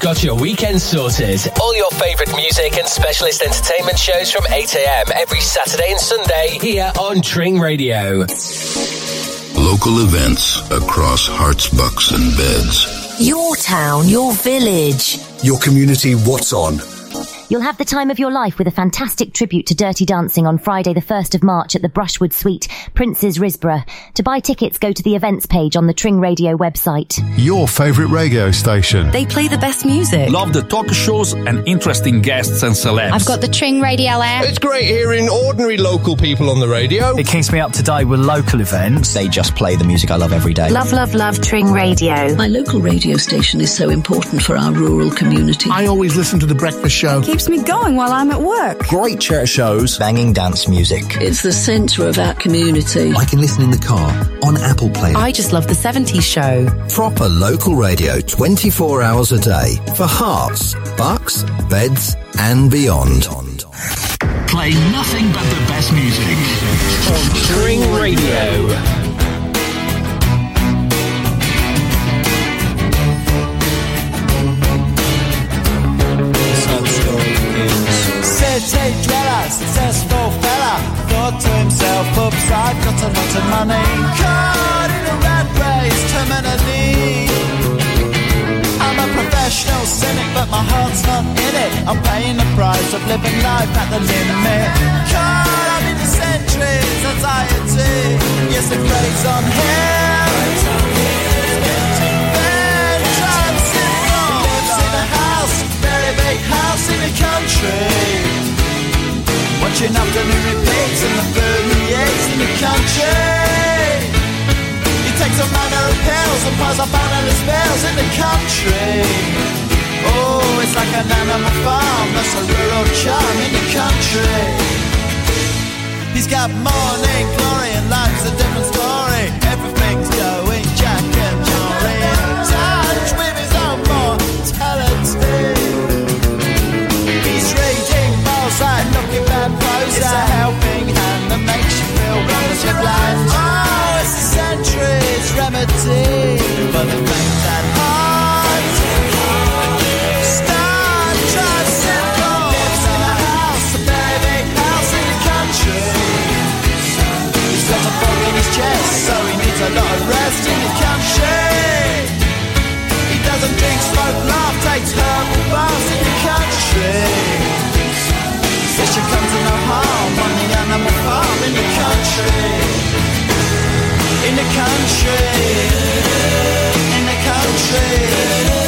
We've got your weekend sorted. All your favourite music and specialist entertainment shows from 8am every Saturday and Sunday here on Tring Radio. Local events across Herts, bucks, and beds. Your town, your village. Your community, what's on? You'll have the time of your life with a fantastic tribute to Dirty Dancing on Friday the 1st of March at the Brushwood Suite, Princes Risborough. To buy tickets, go to the events page on the Tring Radio website. Your favourite radio station. They play the best music. Love the talk shows and interesting guests and celebs. I've got the Tring Radio app. It's great hearing ordinary local people on the radio. It keeps me up to date with local events. They just play the music I love every day. Love, love, love Tring Radio. My local radio station is so important for our rural community. I always listen to The Breakfast Show. Keeps me going while I'm at work. Great church shows, banging dance music. It's the centre of our community. I can listen in the car, on Apple Play. I just love the 70s show. Proper local radio 24 hours a day for Herts, bucks, beds, and beyond. Play nothing but the best music on Tring Radio. City dweller, successful fella, thought to himself, oops, I've got a lot of money. Caught in a rat race, terminally. I'm a professional cynic, but my heart's not in it. I'm paying the price of living life at the limit. Caught up in the centuries, anxiety. Yes, the craze on him. Then transcend. Lives in a house, very big house in the country. Watching afternoon repeats and the he in the country. He takes a manner of pills and piles up banana spells in the country. Oh, it's like an animal farm, that's a rural charm in the country. He's got morning glory and life's a different story. Everything's going Jackanory It's a helping hand that makes you feel wonderfully blind. Oh, it's a century's remedy for the fact that heart. Star tricycle lives in a house, a very big house in the country. He's got a fog in his chest, so he needs a lot of rest in the country. He doesn't drink, smoke, laugh, takes herbal baths in the country. Says she comes to no harm In the country. In the country.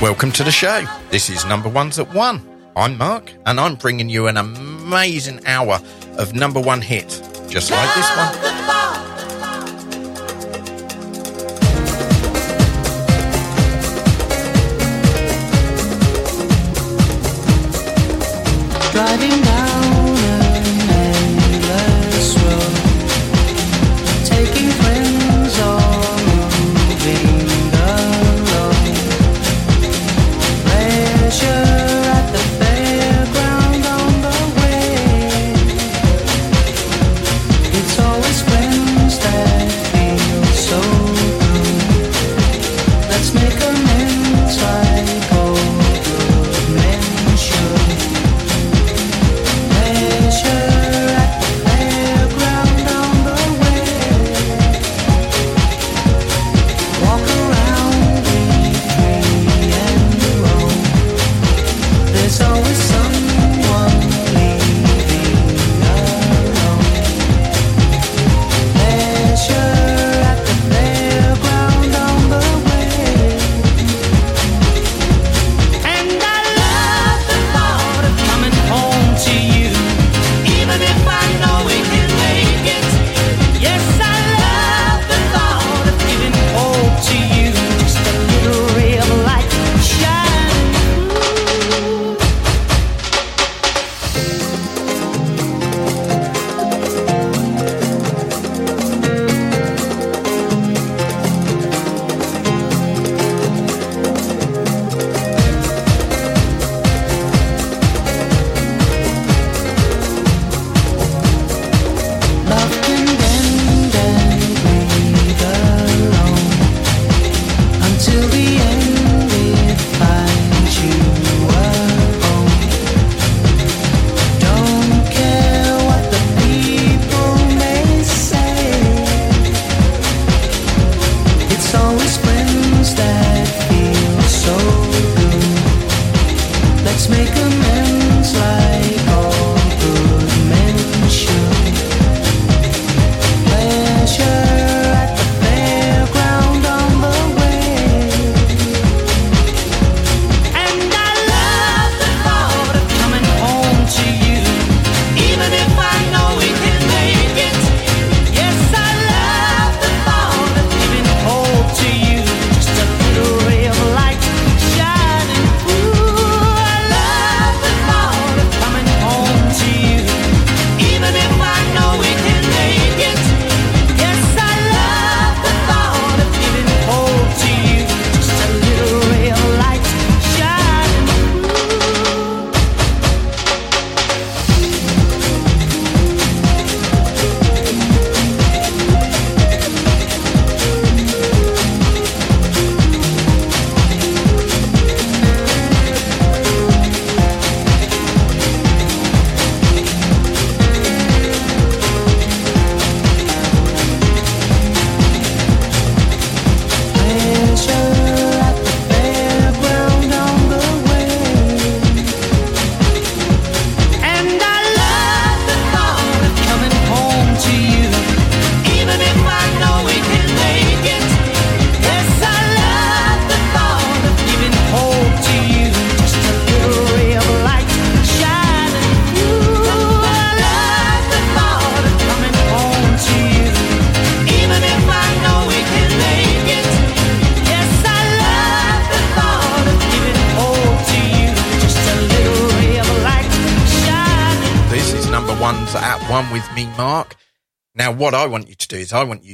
Welcome to the show. This is Number Ones at One. I'm Mark, and I'm bringing you an amazing hour of number one hit, just like this one. Driving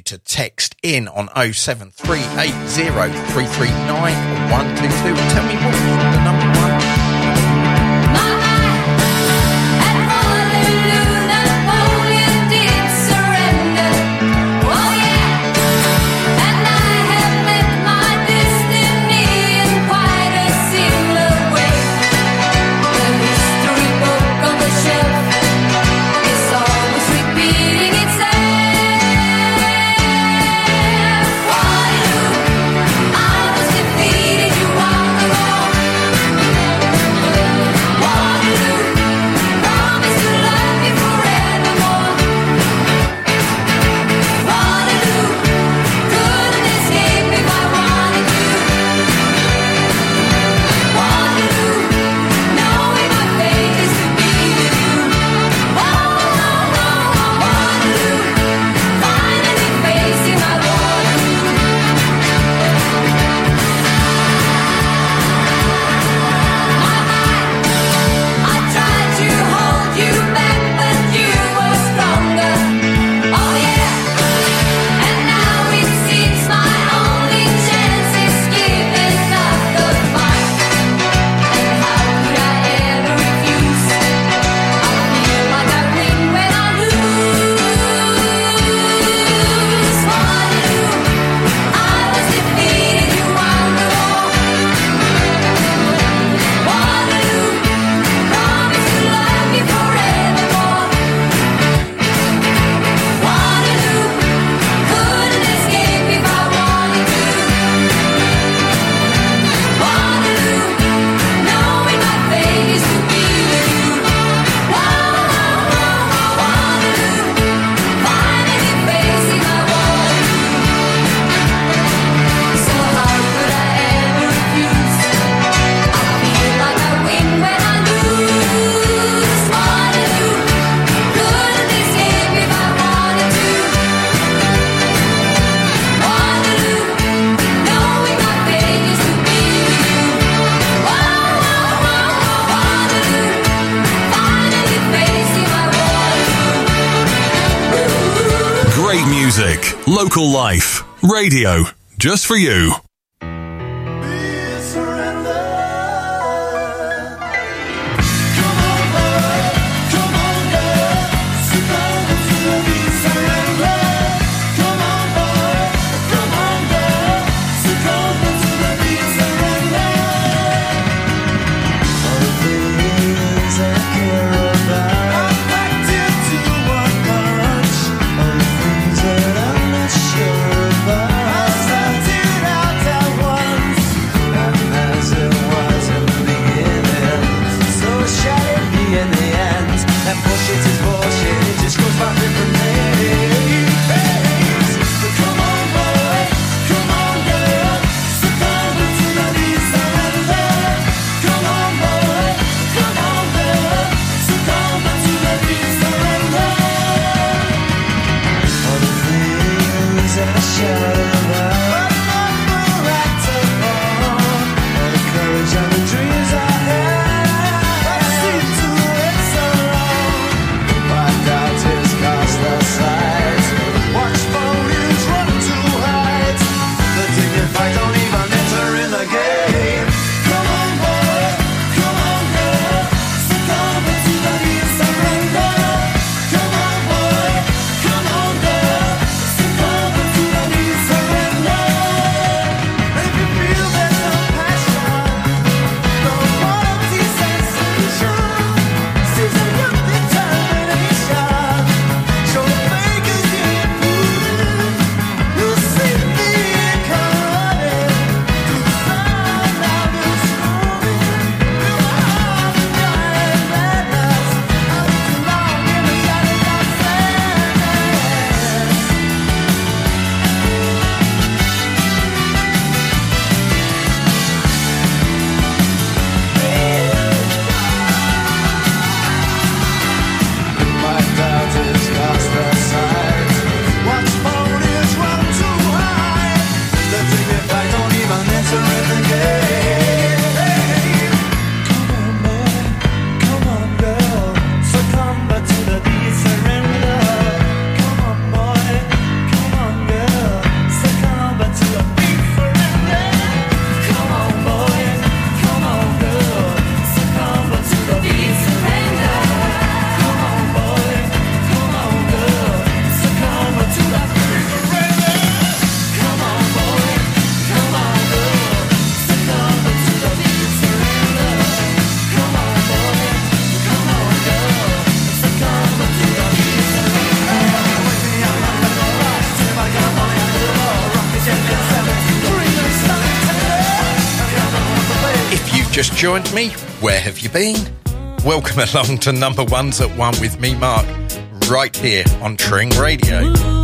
to text in on 07380 and tell me what the number Local life. Radio. Just for you. joined me, where have you been? Welcome along to Number Ones at One with me, Mark, right here on Tring Radio.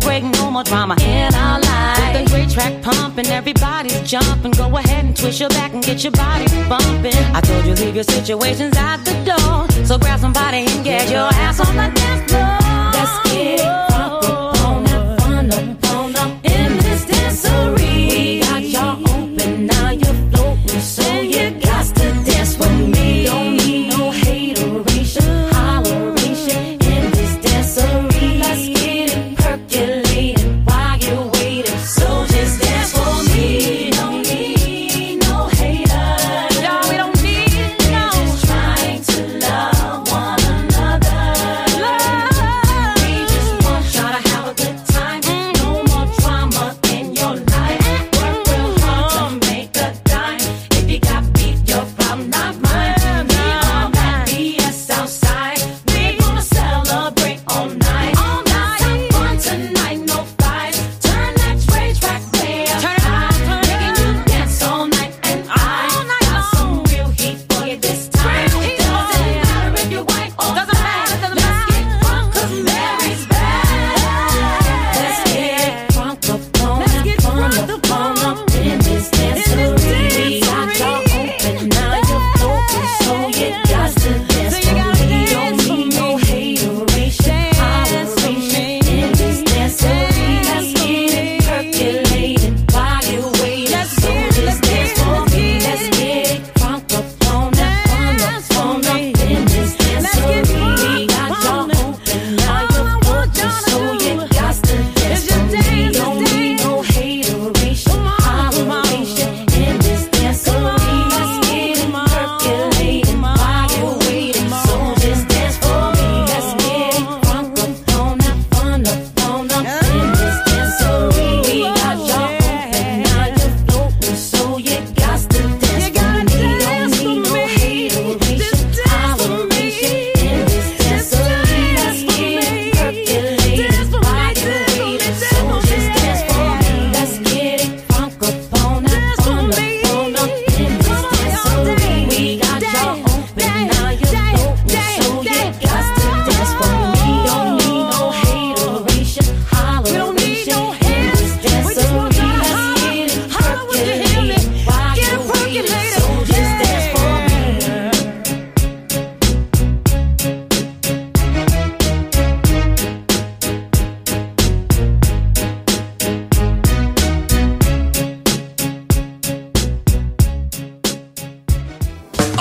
break, no more drama in our life. With the great track pumping, everybody's jumping. Go ahead and twist your back and get your body bumping. I told you leave your situations out the door, so grab somebody and get your ass on the dance floor. Let's get it.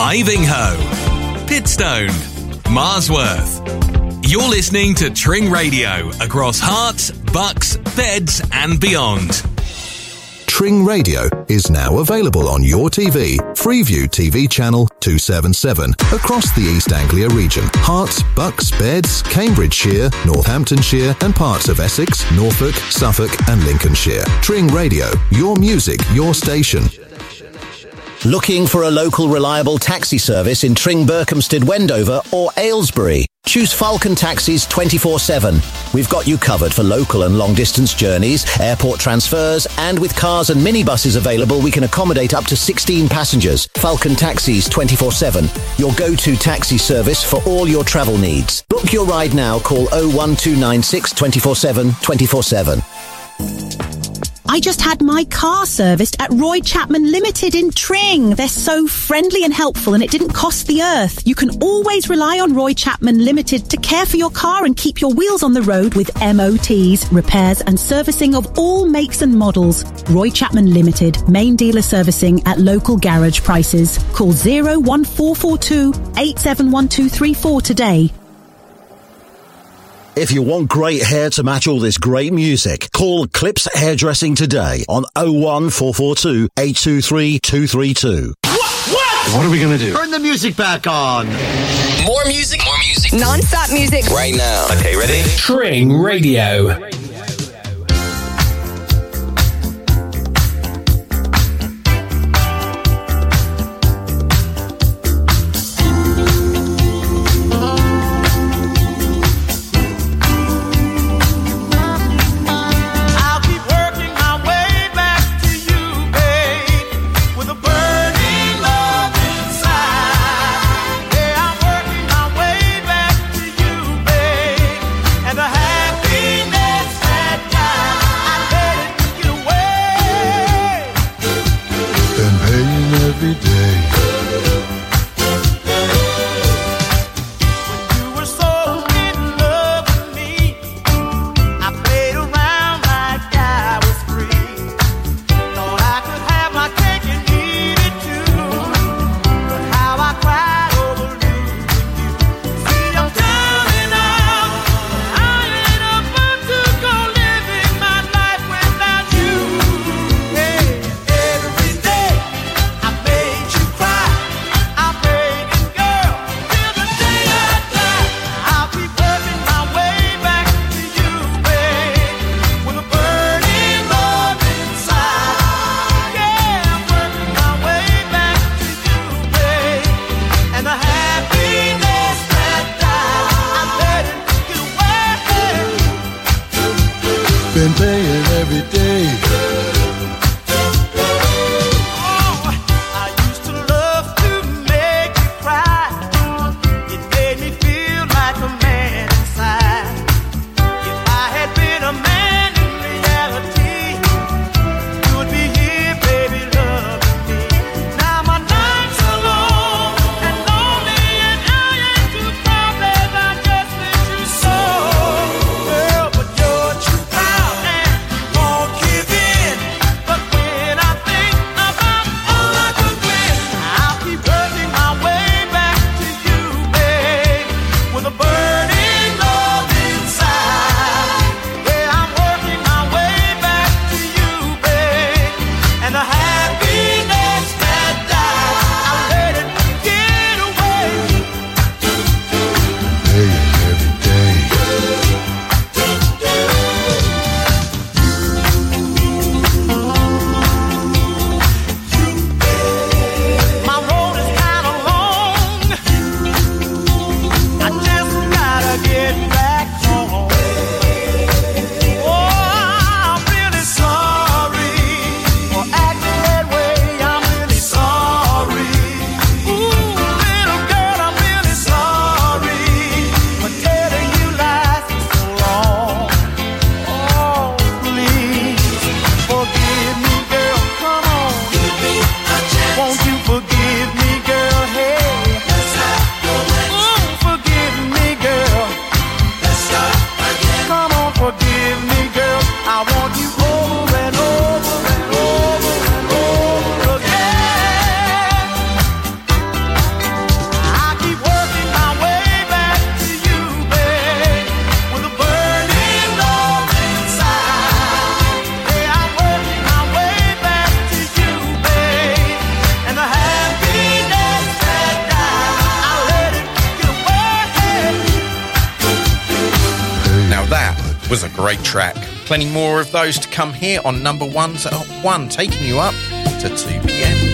Iving Pitstone, Marsworth. You're listening to Tring Radio across Herts, bucks, beds, and beyond. Tring Radio is now available on your TV, Freeview TV channel 277, across the East Anglia region. Herts, Bucks, Beds, Cambridgeshire, Northamptonshire, and parts of Essex, Norfolk, Suffolk, and Lincolnshire. Tring Radio, your music, your station. Looking for a local reliable taxi service in Tring, Berkhamsted, Wendover or Aylesbury? Choose Falcon Taxis 24-7. We've got you covered for local and long distance journeys, airport transfers, and with cars and minibuses available, we can accommodate up to 16 passengers. Falcon Taxis 24-7, your go-to taxi service for all your travel needs. Book your ride now, call 01296 24-7 I just had my car serviced at Roy Chapman Limited in Tring. They're so friendly and helpful and it didn't cost the earth. You can always rely on Roy Chapman Limited to care for your car and keep your wheels on the road with MOTs, repairs and servicing of all makes and models. Roy Chapman Limited, main dealer servicing at local garage prices. Call 01442 871234 today. If you want great hair to match all this great music, call Clips Hairdressing today on 01442 823 232. What are we going to do? Turn the music back on. More music, more music. Non-stop music. Right now. Okay, ready? Tring Radio. Plenty more of those to come here on number ones at one, taking you up to 2 p.m.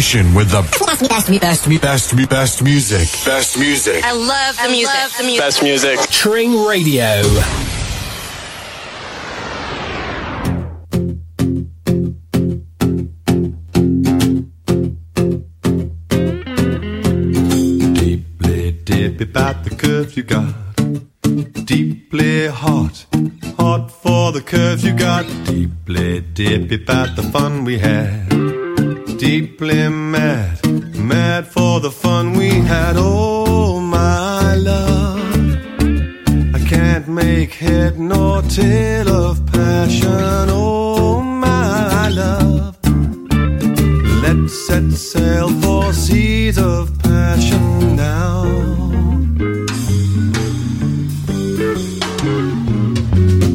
station with the best, best, best, best, best music. Best music. I love the music. Love the music. Best music. Tring Radio. Deeply deep about the curve you got. Deeply hot, hot for the curve you got. Deeply deep about the fun we had pretty mad, mad for the fun we had. Oh, my love, I can't make head nor tail of passion. Oh, my love, let's set sail for seas of passion now.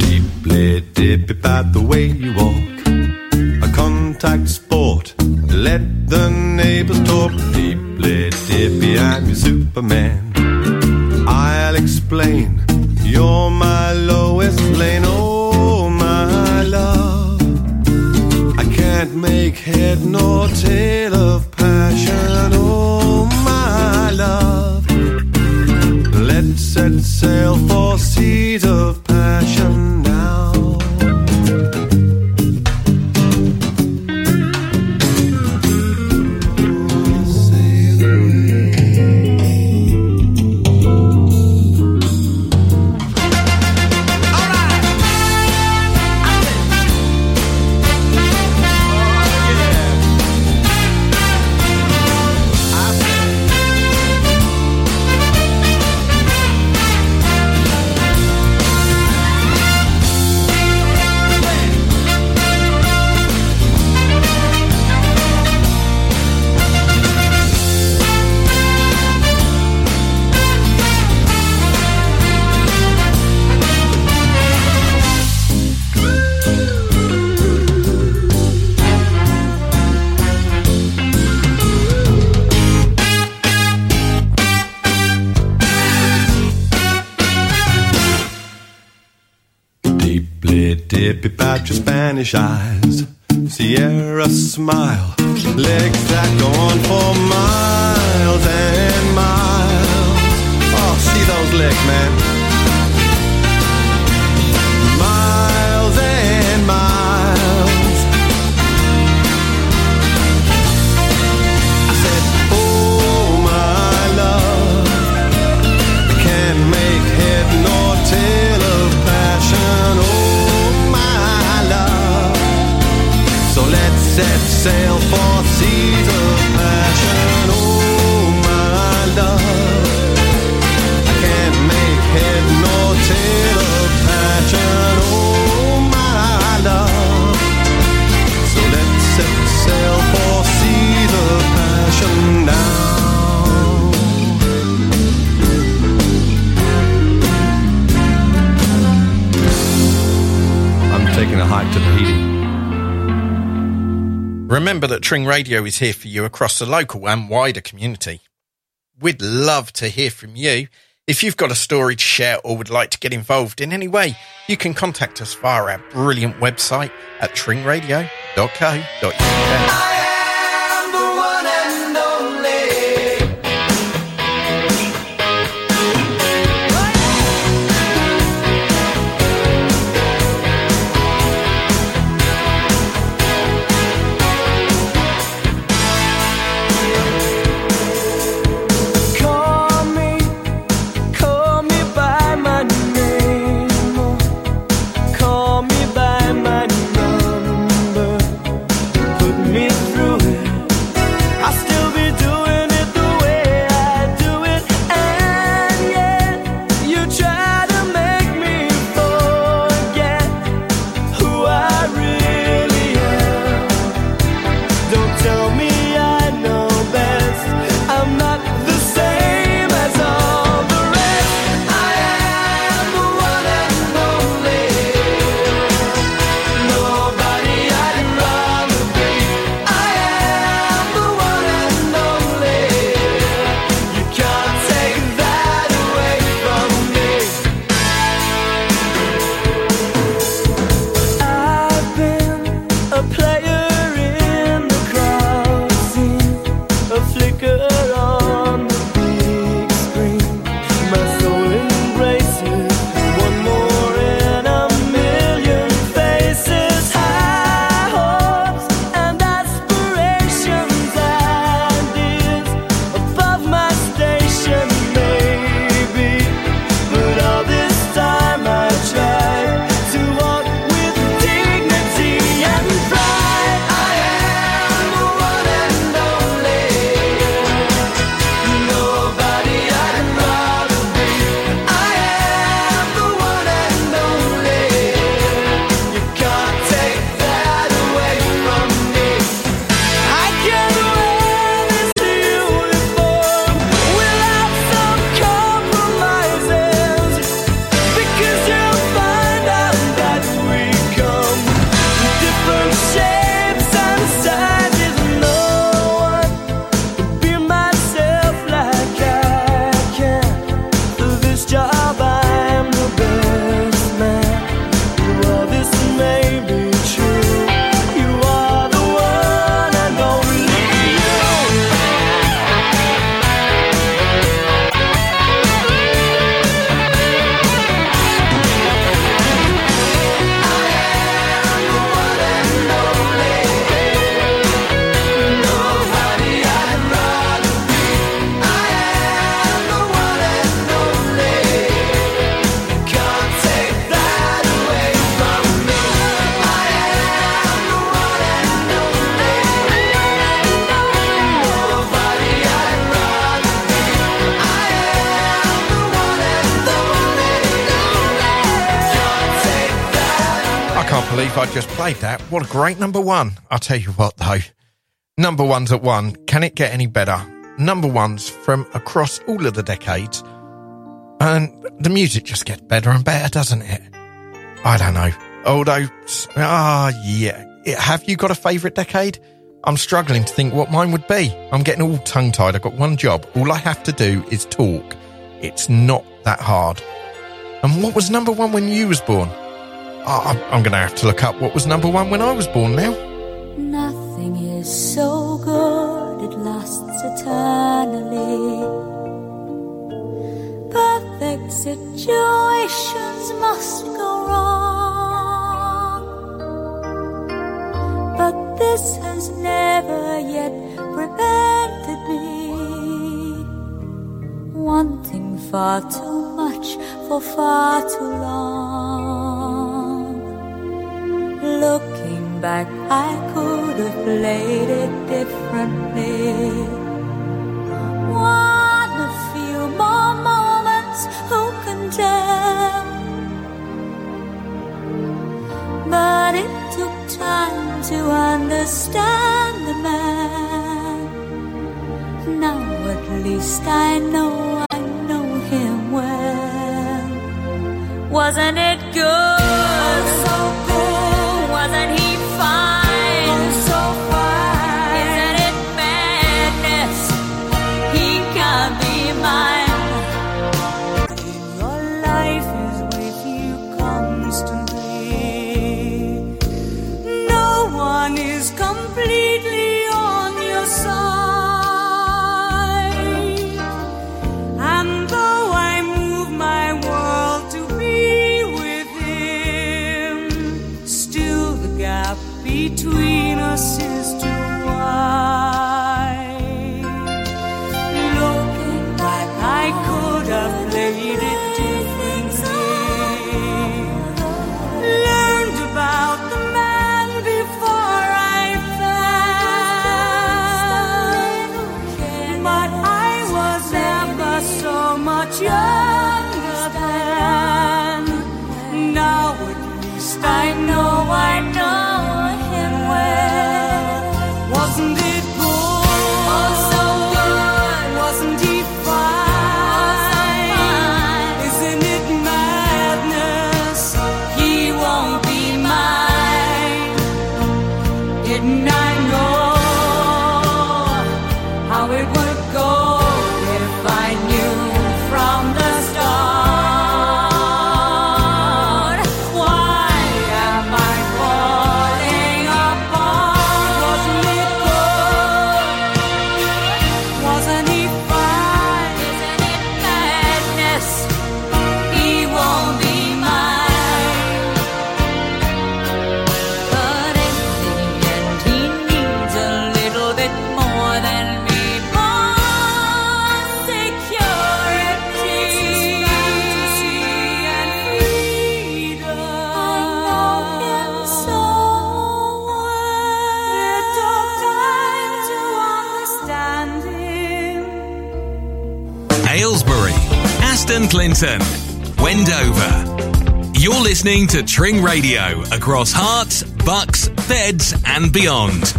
Deeply dippy by the way you walk, a contact sport. Let the neighbors talk. Deeply dippy, I'm your Superman. I'll explain. You're my Lois Lane. Oh, my love. I can't make head nor tail of Remember Radio is here for you across the local and wider community. We'd love to hear from you. If you've got a story to share or would like to get involved in any way, you can contact us via our brilliant website at tringradio.co.uk. I just played that. What a great number one. I'll tell you what, though. Number one's at one. Can it get any better? Number ones from across all of the decades. And the music just gets better and better, doesn't it? I don't know. Although, ah, yeah. Have you got a favourite decade? I'm struggling to think what mine would be. I'm getting all tongue tied. I've got one job. All I have to do is talk. It's not that hard. And what was number one when you was born? I'm, I'm going to have to look up what was number one when I was born now. Nothing is so good, it lasts eternally. Perfect situations must go wrong. But this has never yet prevented me wanting far too much for far too long. Looking back, I could have played it differently. One a few more moments, who can tell? But it took time to understand the man. Now at least I know I know him well. Wasn't it good? Wendover. You're listening to Tring Radio across Herts, Bucks, Beds, and beyond.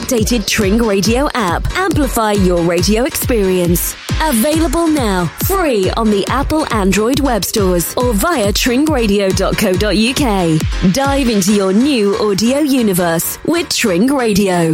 updated Tring Radio app. Amplify your radio experience. Available now, free on the Apple Android web stores or via tringradio.co.uk. Dive into your new audio universe with Tring Radio.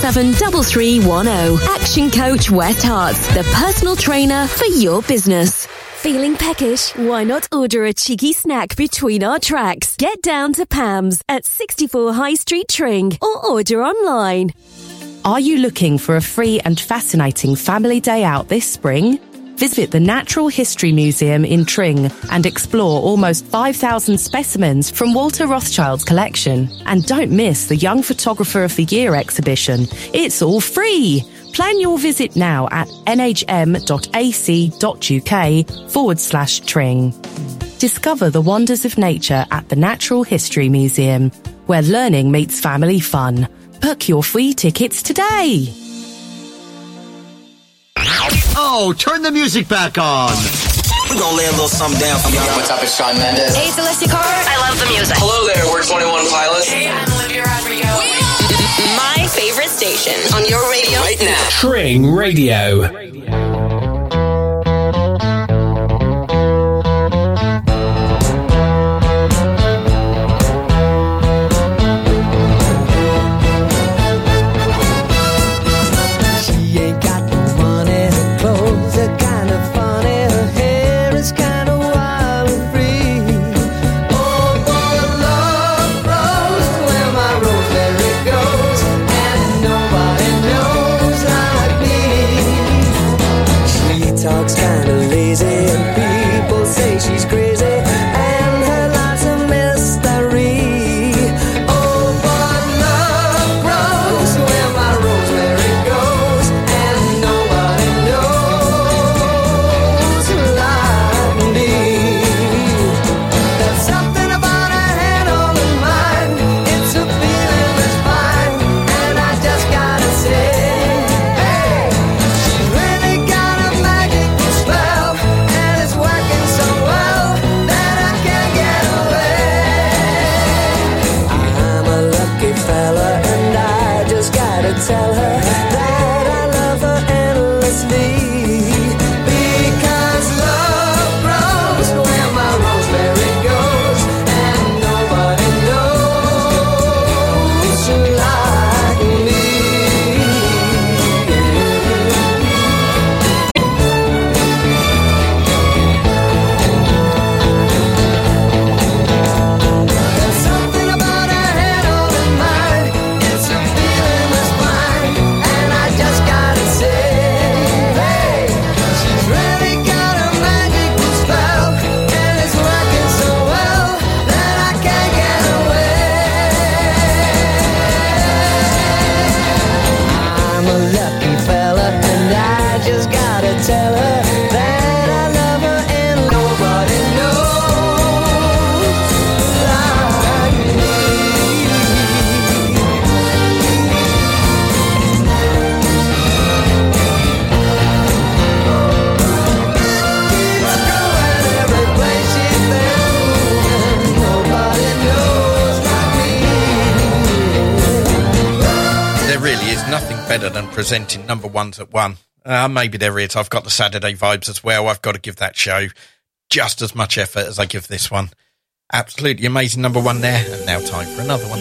773310. Action Coach West Herts, the personal trainer for your business. Feeling peckish? Why not order a cheeky snack between our tracks? Get down to Pam's at 64 High Street Tring or order online. Are you looking for a free and fascinating family day out this spring? Visit the Natural History Museum in Tring and explore almost 5,000 specimens from Walter Rothschild's collection. And don't miss the Young Photographer of the Year exhibition. It's all free! Plan your visit now at nhm.ac.uk forward slash Tring. Discover the wonders of nature at the Natural History Museum, where learning meets family fun. Book your free tickets today. Oh, turn the music back on. We're gonna lay a little something down for y'all. What's up, it's Shawn Mendes. Hey, Celestia Carr. I love the music. Hello there, we're 21 Pilots. Hey, I'm Olivia Rodrigo. My favorite station on your radio Right now. Tring Radio. She presenting number ones at one. Uh, maybe there is. I've got the Saturday vibes as well. I've got to give that show just as much effort as I give this one. Absolutely amazing number one there. And now time for another one.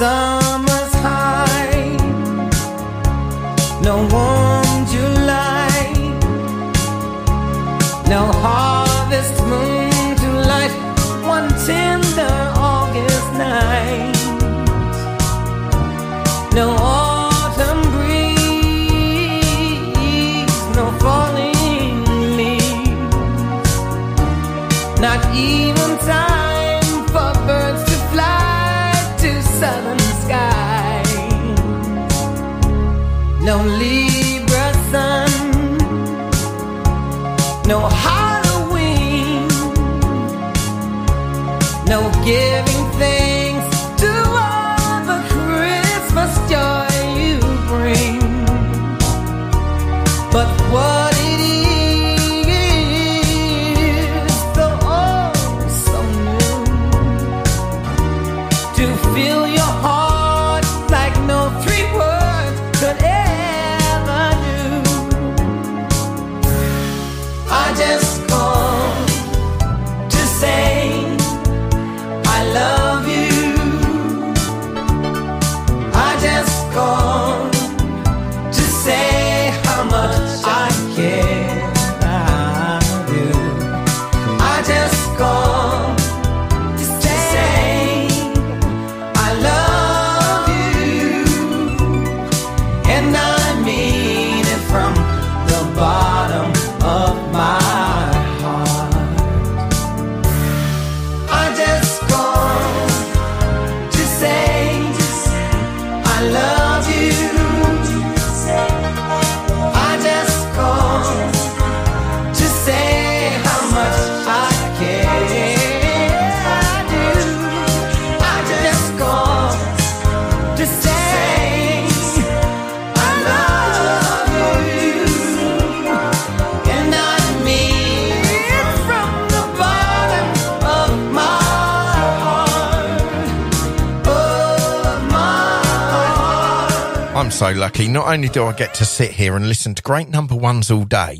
No so lucky. Not only do I get to sit here and listen to great number ones all day,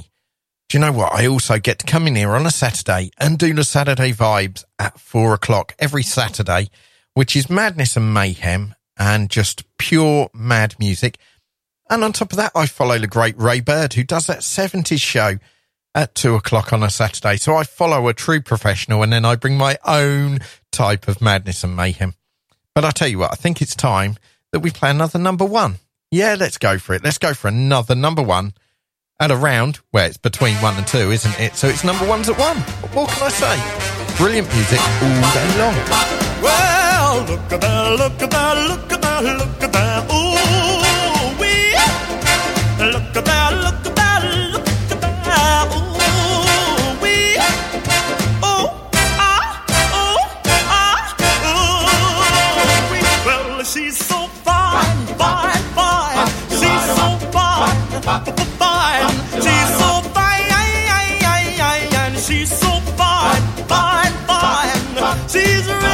do you know what? I also get to come in here on a Saturday and do the Saturday vibes at four o'clock every Saturday, which is madness and mayhem and just pure mad music. And on top of that, I follow the great Ray Bird, who does that 70s show at two o'clock on a Saturday. So I follow a true professional and then I bring my own type of madness and mayhem. But I tell you what, I think it's time that we play another number one. Yeah, let's go for it. Let's go for another number one at a round where it's between one and two, isn't it? So it's number ones at one. What can I say? Brilliant music all day long. Well, look at that, look at that, look at that, look at that. Ooh, She's so fine, she's so fine, fine, fine. She's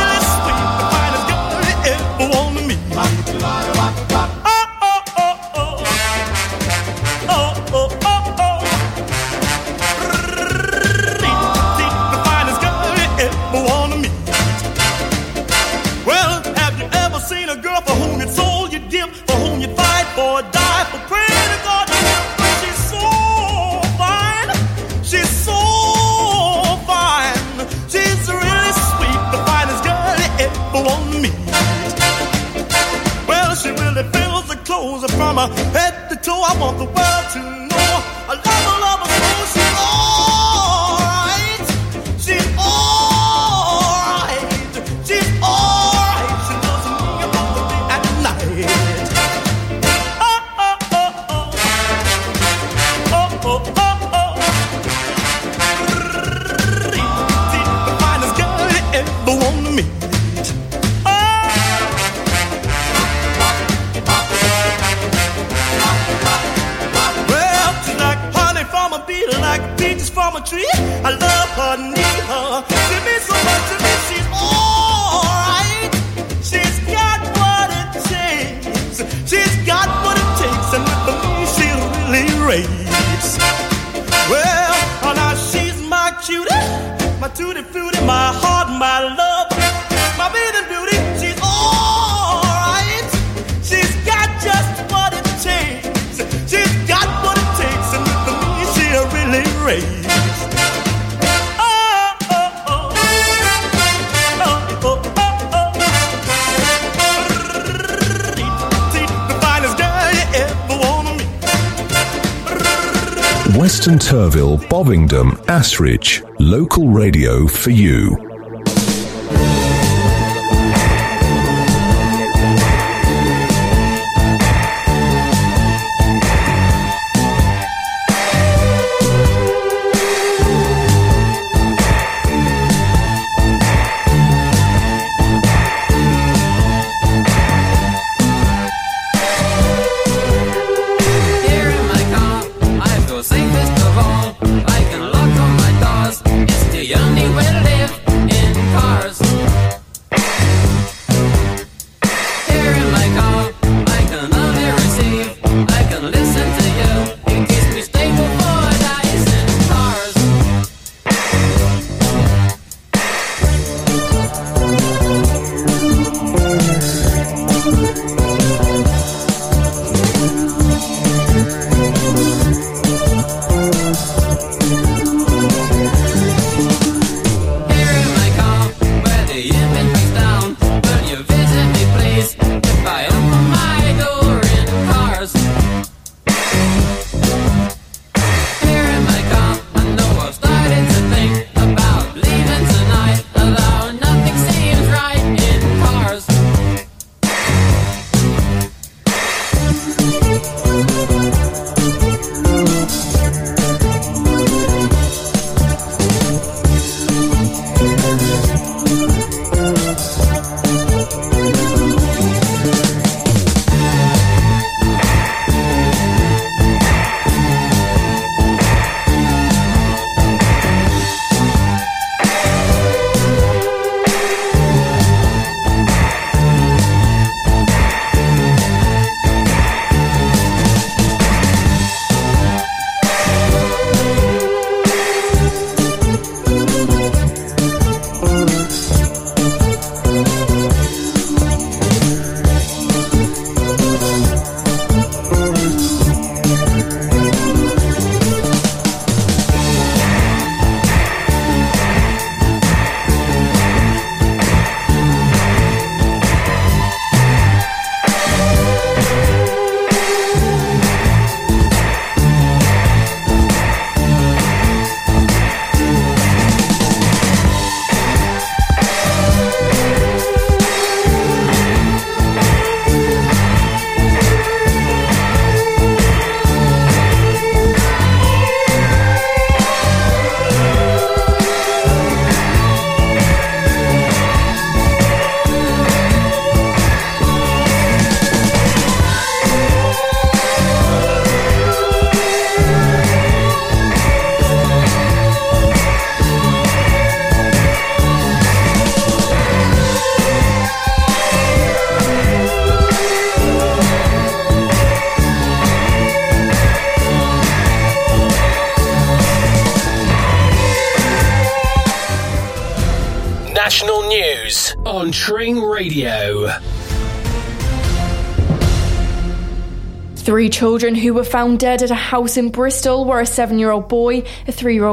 Weston Turville, Bovingdon, Ashridge. Local radio for you. Children who were found dead at a house in Bristol were a seven year old boy, a three year old